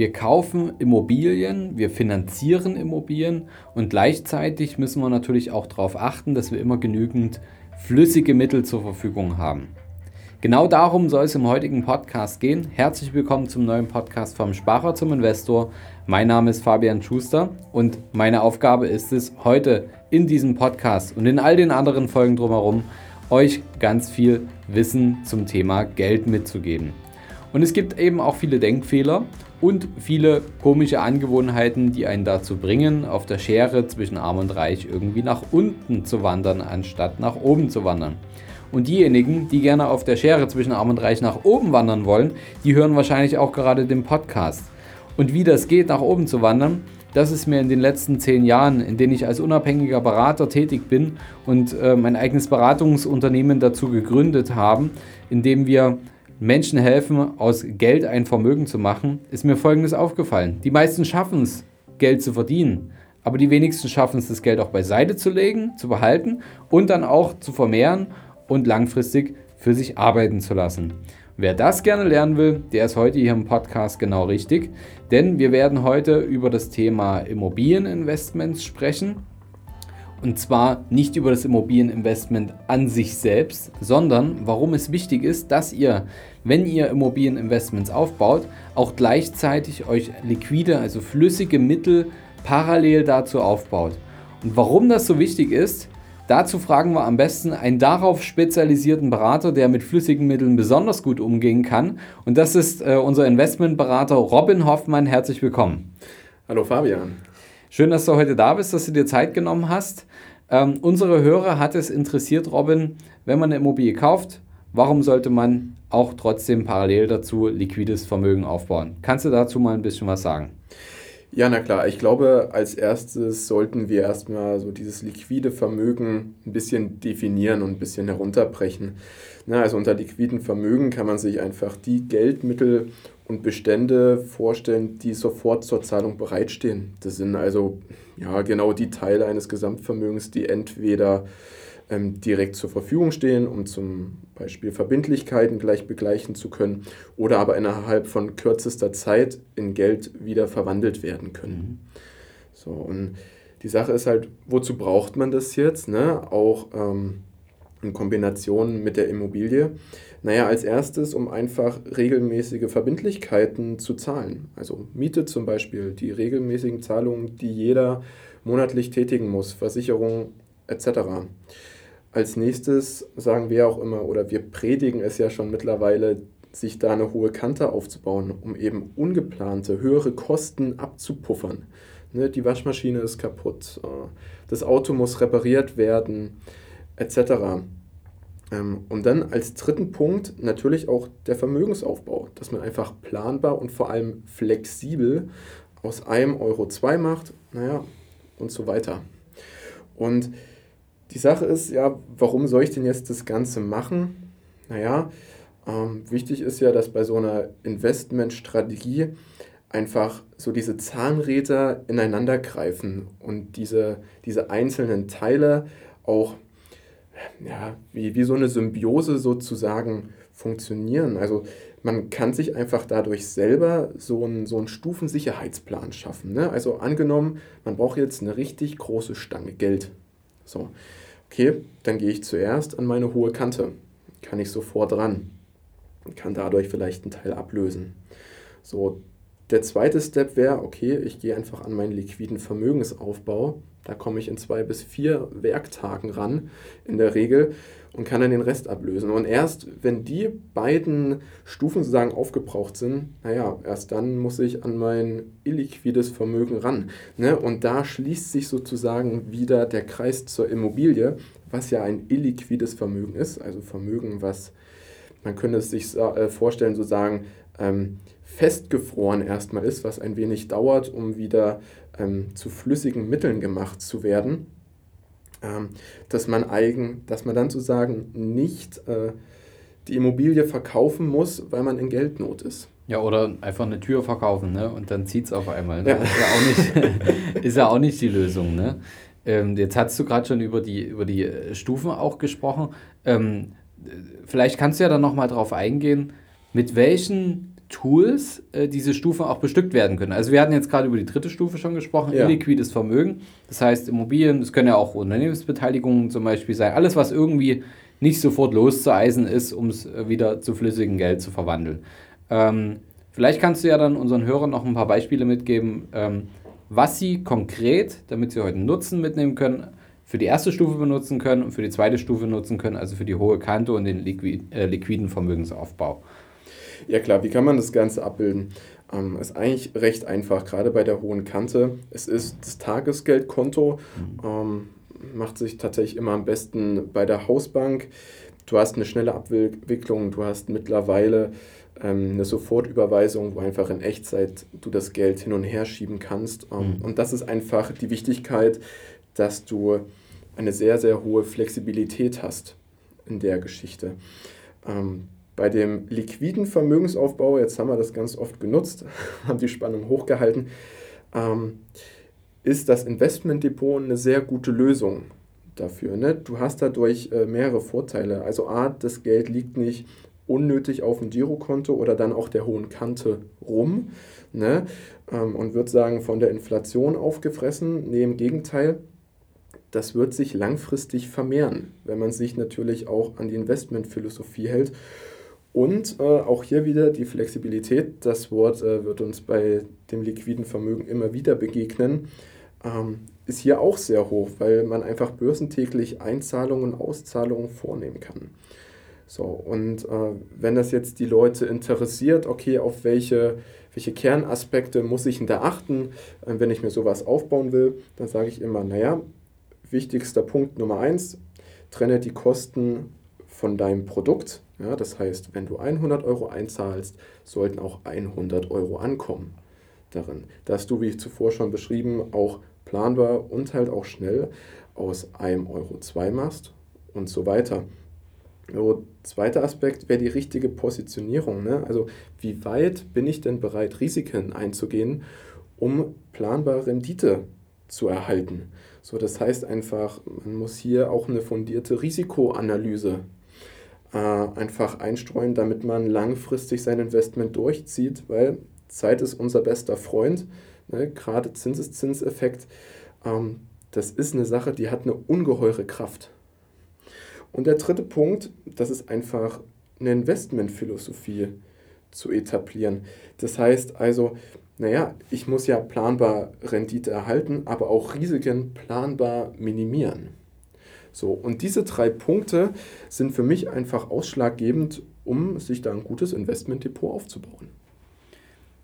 Wir kaufen Immobilien, wir finanzieren Immobilien und gleichzeitig müssen wir natürlich auch darauf achten, dass wir immer genügend flüssige Mittel zur Verfügung haben. Genau darum soll es im heutigen Podcast gehen. Herzlich willkommen zum neuen Podcast vom Sparer zum Investor. Mein Name ist Fabian Schuster und meine Aufgabe ist es, heute in diesem Podcast und in all den anderen Folgen drumherum euch ganz viel Wissen zum Thema Geld mitzugeben. Und es gibt eben auch viele Denkfehler und viele komische Angewohnheiten, die einen dazu bringen, auf der Schere zwischen Arm und Reich irgendwie nach unten zu wandern, anstatt nach oben zu wandern. Und diejenigen, die gerne auf der Schere zwischen Arm und Reich nach oben wandern wollen, die hören wahrscheinlich auch gerade den Podcast. Und wie das geht, nach oben zu wandern, das ist mir in den letzten zehn Jahren, in denen ich als unabhängiger Berater tätig bin und äh, mein eigenes Beratungsunternehmen dazu gegründet haben, in dem wir Menschen helfen, aus Geld ein Vermögen zu machen, ist mir Folgendes aufgefallen. Die meisten schaffen es, Geld zu verdienen, aber die wenigsten schaffen es, das Geld auch beiseite zu legen, zu behalten und dann auch zu vermehren und langfristig für sich arbeiten zu lassen. Wer das gerne lernen will, der ist heute hier im Podcast genau richtig, denn wir werden heute über das Thema Immobilieninvestments sprechen und zwar nicht über das Immobilieninvestment an sich selbst, sondern warum es wichtig ist, dass ihr, wenn ihr Immobilieninvestments aufbaut, auch gleichzeitig euch liquide, also flüssige Mittel parallel dazu aufbaut. Und warum das so wichtig ist, dazu fragen wir am besten einen darauf spezialisierten Berater, der mit flüssigen Mitteln besonders gut umgehen kann. Und das ist äh, unser Investmentberater Robin Hoffmann. Herzlich willkommen. Hallo Fabian. Schön, dass du heute da bist, dass du dir Zeit genommen hast. Ähm, unsere Hörer hat es interessiert, Robin, wenn man eine Immobilie kauft, warum sollte man auch trotzdem parallel dazu liquides Vermögen aufbauen? Kannst du dazu mal ein bisschen was sagen? Ja, na klar. Ich glaube, als erstes sollten wir erstmal so dieses liquide Vermögen ein bisschen definieren und ein bisschen herunterbrechen. Na, also unter liquiden Vermögen kann man sich einfach die Geldmittel und Bestände vorstellen, die sofort zur Zahlung bereitstehen. Das sind also ja genau die Teile eines Gesamtvermögens, die entweder ähm, direkt zur Verfügung stehen, um zum Beispiel Verbindlichkeiten gleich begleichen zu können, oder aber innerhalb von kürzester Zeit in Geld wieder verwandelt werden können. Mhm. So, und die Sache ist halt, wozu braucht man das jetzt? Ne? Auch ähm, in Kombination mit der Immobilie. Naja, als erstes, um einfach regelmäßige Verbindlichkeiten zu zahlen. Also Miete zum Beispiel, die regelmäßigen Zahlungen, die jeder monatlich tätigen muss, Versicherung etc. Als nächstes sagen wir auch immer, oder wir predigen es ja schon mittlerweile, sich da eine hohe Kante aufzubauen, um eben ungeplante, höhere Kosten abzupuffern. Ne, die Waschmaschine ist kaputt, äh, das Auto muss repariert werden, etc. Ähm, und dann als dritten Punkt natürlich auch der Vermögensaufbau, dass man einfach planbar und vor allem flexibel aus einem Euro zwei macht, naja, und so weiter. Und die Sache ist ja, warum soll ich denn jetzt das Ganze machen? Naja, ähm, wichtig ist ja, dass bei so einer Investmentstrategie einfach so diese Zahnräder ineinander greifen und diese, diese einzelnen Teile auch ja, wie, wie so eine Symbiose sozusagen funktionieren. Also man kann sich einfach dadurch selber so einen, so einen Stufensicherheitsplan schaffen. Ne? Also angenommen, man braucht jetzt eine richtig große Stange Geld. So, okay, dann gehe ich zuerst an meine hohe Kante. Kann ich sofort ran. Kann dadurch vielleicht einen Teil ablösen. So, der zweite Step wäre, okay, ich gehe einfach an meinen liquiden Vermögensaufbau. Da komme ich in zwei bis vier Werktagen ran, in der Regel, und kann dann den Rest ablösen. Und erst, wenn die beiden Stufen sozusagen aufgebraucht sind, naja, erst dann muss ich an mein illiquides Vermögen ran. Ne? Und da schließt sich sozusagen wieder der Kreis zur Immobilie, was ja ein illiquides Vermögen ist, also Vermögen, was man könnte es sich äh, vorstellen, sozusagen ähm, festgefroren erstmal ist, was ein wenig dauert, um wieder ähm, zu flüssigen Mitteln gemacht zu werden ähm, dass man eigen, dass man dann sozusagen nicht äh, die Immobilie verkaufen muss, weil man in Geldnot ist. Ja, oder einfach eine Tür verkaufen, ne? Und dann zieht es auf einmal. Ne? Ja. Ist, ja auch nicht, ist ja auch nicht die Lösung, ne? Ähm, jetzt hast du gerade schon über die, über die äh, Stufen auch gesprochen. Ähm, vielleicht kannst du ja dann nochmal drauf eingehen, mit welchen Tools äh, diese Stufen auch bestückt werden können. Also wir hatten jetzt gerade über die dritte Stufe schon gesprochen, ja. illiquides Vermögen. Das heißt Immobilien, das können ja auch Unternehmensbeteiligungen zum Beispiel sein. Alles, was irgendwie nicht sofort loszueisen ist, um es äh, wieder zu flüssigem Geld zu verwandeln. Ähm, vielleicht kannst du ja dann unseren Hörern noch ein paar Beispiele mitgeben, ähm, was sie konkret, damit sie heute Nutzen mitnehmen können, für die erste Stufe benutzen können und für die zweite Stufe nutzen können, also für die hohe Kante und den liquid, äh, liquiden Vermögensaufbau. Ja klar, wie kann man das Ganze abbilden? Ähm, ist eigentlich recht einfach, gerade bei der hohen Kante. Es ist das Tagesgeldkonto, mhm. ähm, macht sich tatsächlich immer am besten bei der Hausbank. Du hast eine schnelle Abwicklung, du hast mittlerweile ähm, eine Sofortüberweisung, wo einfach in Echtzeit du das Geld hin und her schieben kannst. Ähm, mhm. Und das ist einfach die Wichtigkeit, dass du eine sehr, sehr hohe Flexibilität hast in der Geschichte. Ähm, bei dem liquiden Vermögensaufbau, jetzt haben wir das ganz oft genutzt, haben die Spannung hochgehalten, ähm, ist das Investmentdepot eine sehr gute Lösung dafür. Ne? Du hast dadurch äh, mehrere Vorteile. Also A, das Geld liegt nicht unnötig auf dem Girokonto oder dann auch der hohen Kante rum ne? Ähm, und wird sagen von der Inflation aufgefressen. Nee, im Gegenteil, das wird sich langfristig vermehren, wenn man sich natürlich auch an die Investmentphilosophie hält. Und äh, auch hier wieder die Flexibilität, das Wort äh, wird uns bei dem liquiden Vermögen immer wieder begegnen, ähm, ist hier auch sehr hoch, weil man einfach börsentäglich Einzahlungen und Auszahlungen vornehmen kann. So, und äh, wenn das jetzt die Leute interessiert, okay, auf welche, welche Kernaspekte muss ich denn da achten, äh, wenn ich mir sowas aufbauen will, dann sage ich immer, naja, wichtigster Punkt Nummer eins, trenne die Kosten von deinem Produkt. Ja, das heißt, wenn du 100 Euro einzahlst, sollten auch 100 Euro ankommen darin. Dass du, wie ich zuvor schon beschrieben, auch planbar und halt auch schnell aus einem Euro zwei machst und so weiter. So, zweiter Aspekt wäre die richtige Positionierung. Ne? Also wie weit bin ich denn bereit, Risiken einzugehen, um planbare Rendite zu erhalten? So, das heißt einfach, man muss hier auch eine fundierte Risikoanalyse äh, einfach einstreuen, damit man langfristig sein Investment durchzieht, weil Zeit ist unser bester Freund. Ne? Gerade Zinseszinseffekt, ähm, das ist eine Sache, die hat eine ungeheure Kraft. Und der dritte Punkt, das ist einfach eine Investmentphilosophie zu etablieren. Das heißt also, naja, ich muss ja planbar Rendite erhalten, aber auch Risiken planbar minimieren. So, und diese drei Punkte sind für mich einfach ausschlaggebend, um sich da ein gutes Investmentdepot aufzubauen.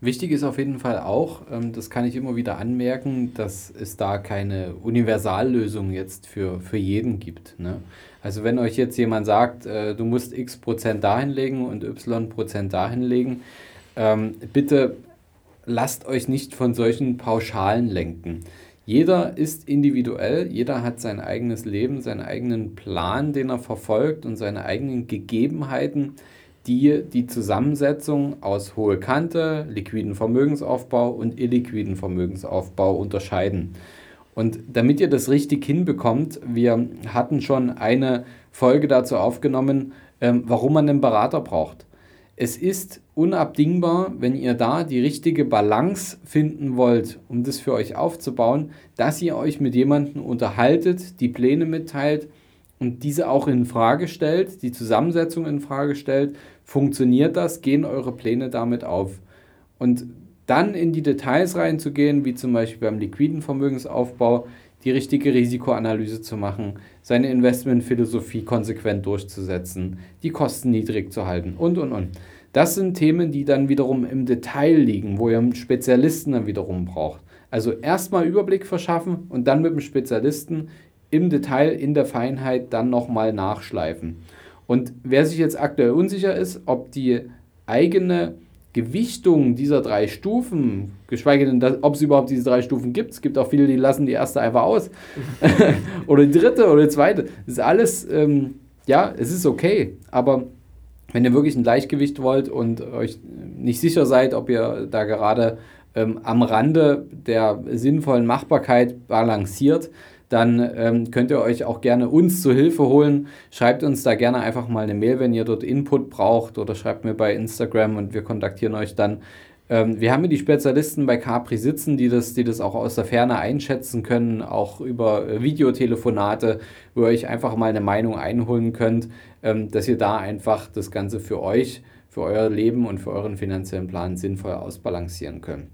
Wichtig ist auf jeden Fall auch, ähm, das kann ich immer wieder anmerken, dass es da keine Universallösung jetzt für, für jeden gibt. Ne? Also wenn euch jetzt jemand sagt, äh, du musst x Prozent dahin legen und y Prozent dahin legen, ähm, bitte lasst euch nicht von solchen Pauschalen lenken. Jeder ist individuell, jeder hat sein eigenes Leben, seinen eigenen Plan, den er verfolgt und seine eigenen Gegebenheiten, die die Zusammensetzung aus hohe Kante, liquiden Vermögensaufbau und illiquiden Vermögensaufbau unterscheiden. Und damit ihr das richtig hinbekommt, wir hatten schon eine Folge dazu aufgenommen, ähm, warum man einen Berater braucht. Es ist unabdingbar, wenn ihr da die richtige Balance finden wollt, um das für euch aufzubauen, dass ihr euch mit jemandem unterhaltet, die Pläne mitteilt und diese auch in Frage stellt, die Zusammensetzung in Frage stellt. Funktioniert das? Gehen eure Pläne damit auf? Und dann in die Details reinzugehen, wie zum Beispiel beim liquiden Vermögensaufbau, die richtige Risikoanalyse zu machen, seine Investmentphilosophie konsequent durchzusetzen, die Kosten niedrig zu halten und, und, und. Das sind Themen, die dann wiederum im Detail liegen, wo ihr einen Spezialisten dann wiederum braucht. Also erstmal Überblick verschaffen und dann mit dem Spezialisten im Detail, in der Feinheit dann nochmal nachschleifen. Und wer sich jetzt aktuell unsicher ist, ob die eigene Gewichtung dieser drei Stufen, geschweige denn, ob es überhaupt diese drei Stufen gibt. Es gibt auch viele, die lassen die erste einfach aus. oder die dritte oder die zweite. Das ist alles, ähm, ja, es ist okay. Aber wenn ihr wirklich ein Gleichgewicht wollt und euch nicht sicher seid, ob ihr da gerade ähm, am Rande der sinnvollen Machbarkeit balanciert, dann ähm, könnt ihr euch auch gerne uns zu Hilfe holen. Schreibt uns da gerne einfach mal eine Mail, wenn ihr dort Input braucht oder schreibt mir bei Instagram und wir kontaktieren euch dann. Ähm, wir haben hier die Spezialisten bei Capri sitzen, die das, die das auch aus der Ferne einschätzen können, auch über äh, Videotelefonate, wo ihr euch einfach mal eine Meinung einholen könnt, ähm, dass ihr da einfach das Ganze für euch, für euer Leben und für euren finanziellen Plan sinnvoll ausbalancieren könnt.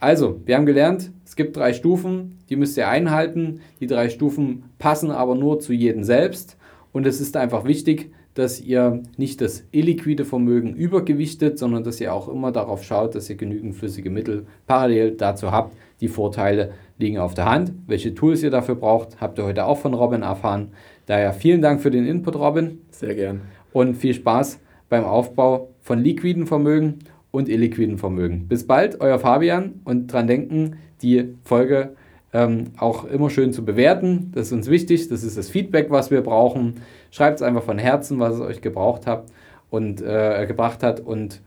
Also, wir haben gelernt, es gibt drei Stufen, die müsst ihr einhalten. Die drei Stufen passen aber nur zu jedem selbst. Und es ist einfach wichtig, dass ihr nicht das illiquide Vermögen übergewichtet, sondern dass ihr auch immer darauf schaut, dass ihr genügend flüssige Mittel parallel dazu habt. Die Vorteile liegen auf der Hand. Welche Tools ihr dafür braucht, habt ihr heute auch von Robin erfahren. Daher vielen Dank für den Input, Robin. Sehr gern. Und viel Spaß beim Aufbau von liquiden Vermögen und illiquiden Vermögen. Bis bald, euer Fabian und dran denken, die Folge ähm, auch immer schön zu bewerten. Das ist uns wichtig, das ist das Feedback, was wir brauchen. Schreibt es einfach von Herzen, was es euch gebraucht habt und äh, gebracht hat. Und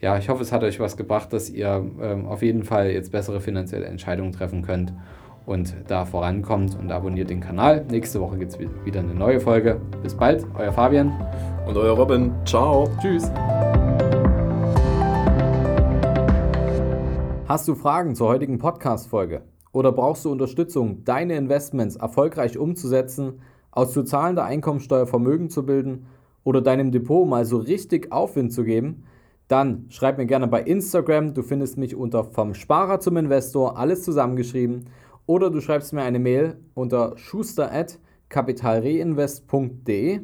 ja, ich hoffe, es hat euch was gebracht, dass ihr ähm, auf jeden Fall jetzt bessere finanzielle Entscheidungen treffen könnt und da vorankommt und abonniert den Kanal. Nächste Woche gibt es wieder eine neue Folge. Bis bald, euer Fabian. Und euer Robin. Ciao. Tschüss. Hast du Fragen zur heutigen Podcast-Folge? Oder brauchst du Unterstützung, deine Investments erfolgreich umzusetzen, aus zu zahlender Einkommensteuer Vermögen zu bilden oder deinem Depot mal so richtig Aufwind zu geben? Dann schreib mir gerne bei Instagram. Du findest mich unter vom Sparer zum Investor, alles zusammengeschrieben. Oder du schreibst mir eine Mail unter schuster.kapitalreinvest.de.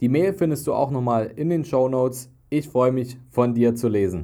Die Mail findest du auch nochmal in den Show Notes. Ich freue mich, von dir zu lesen.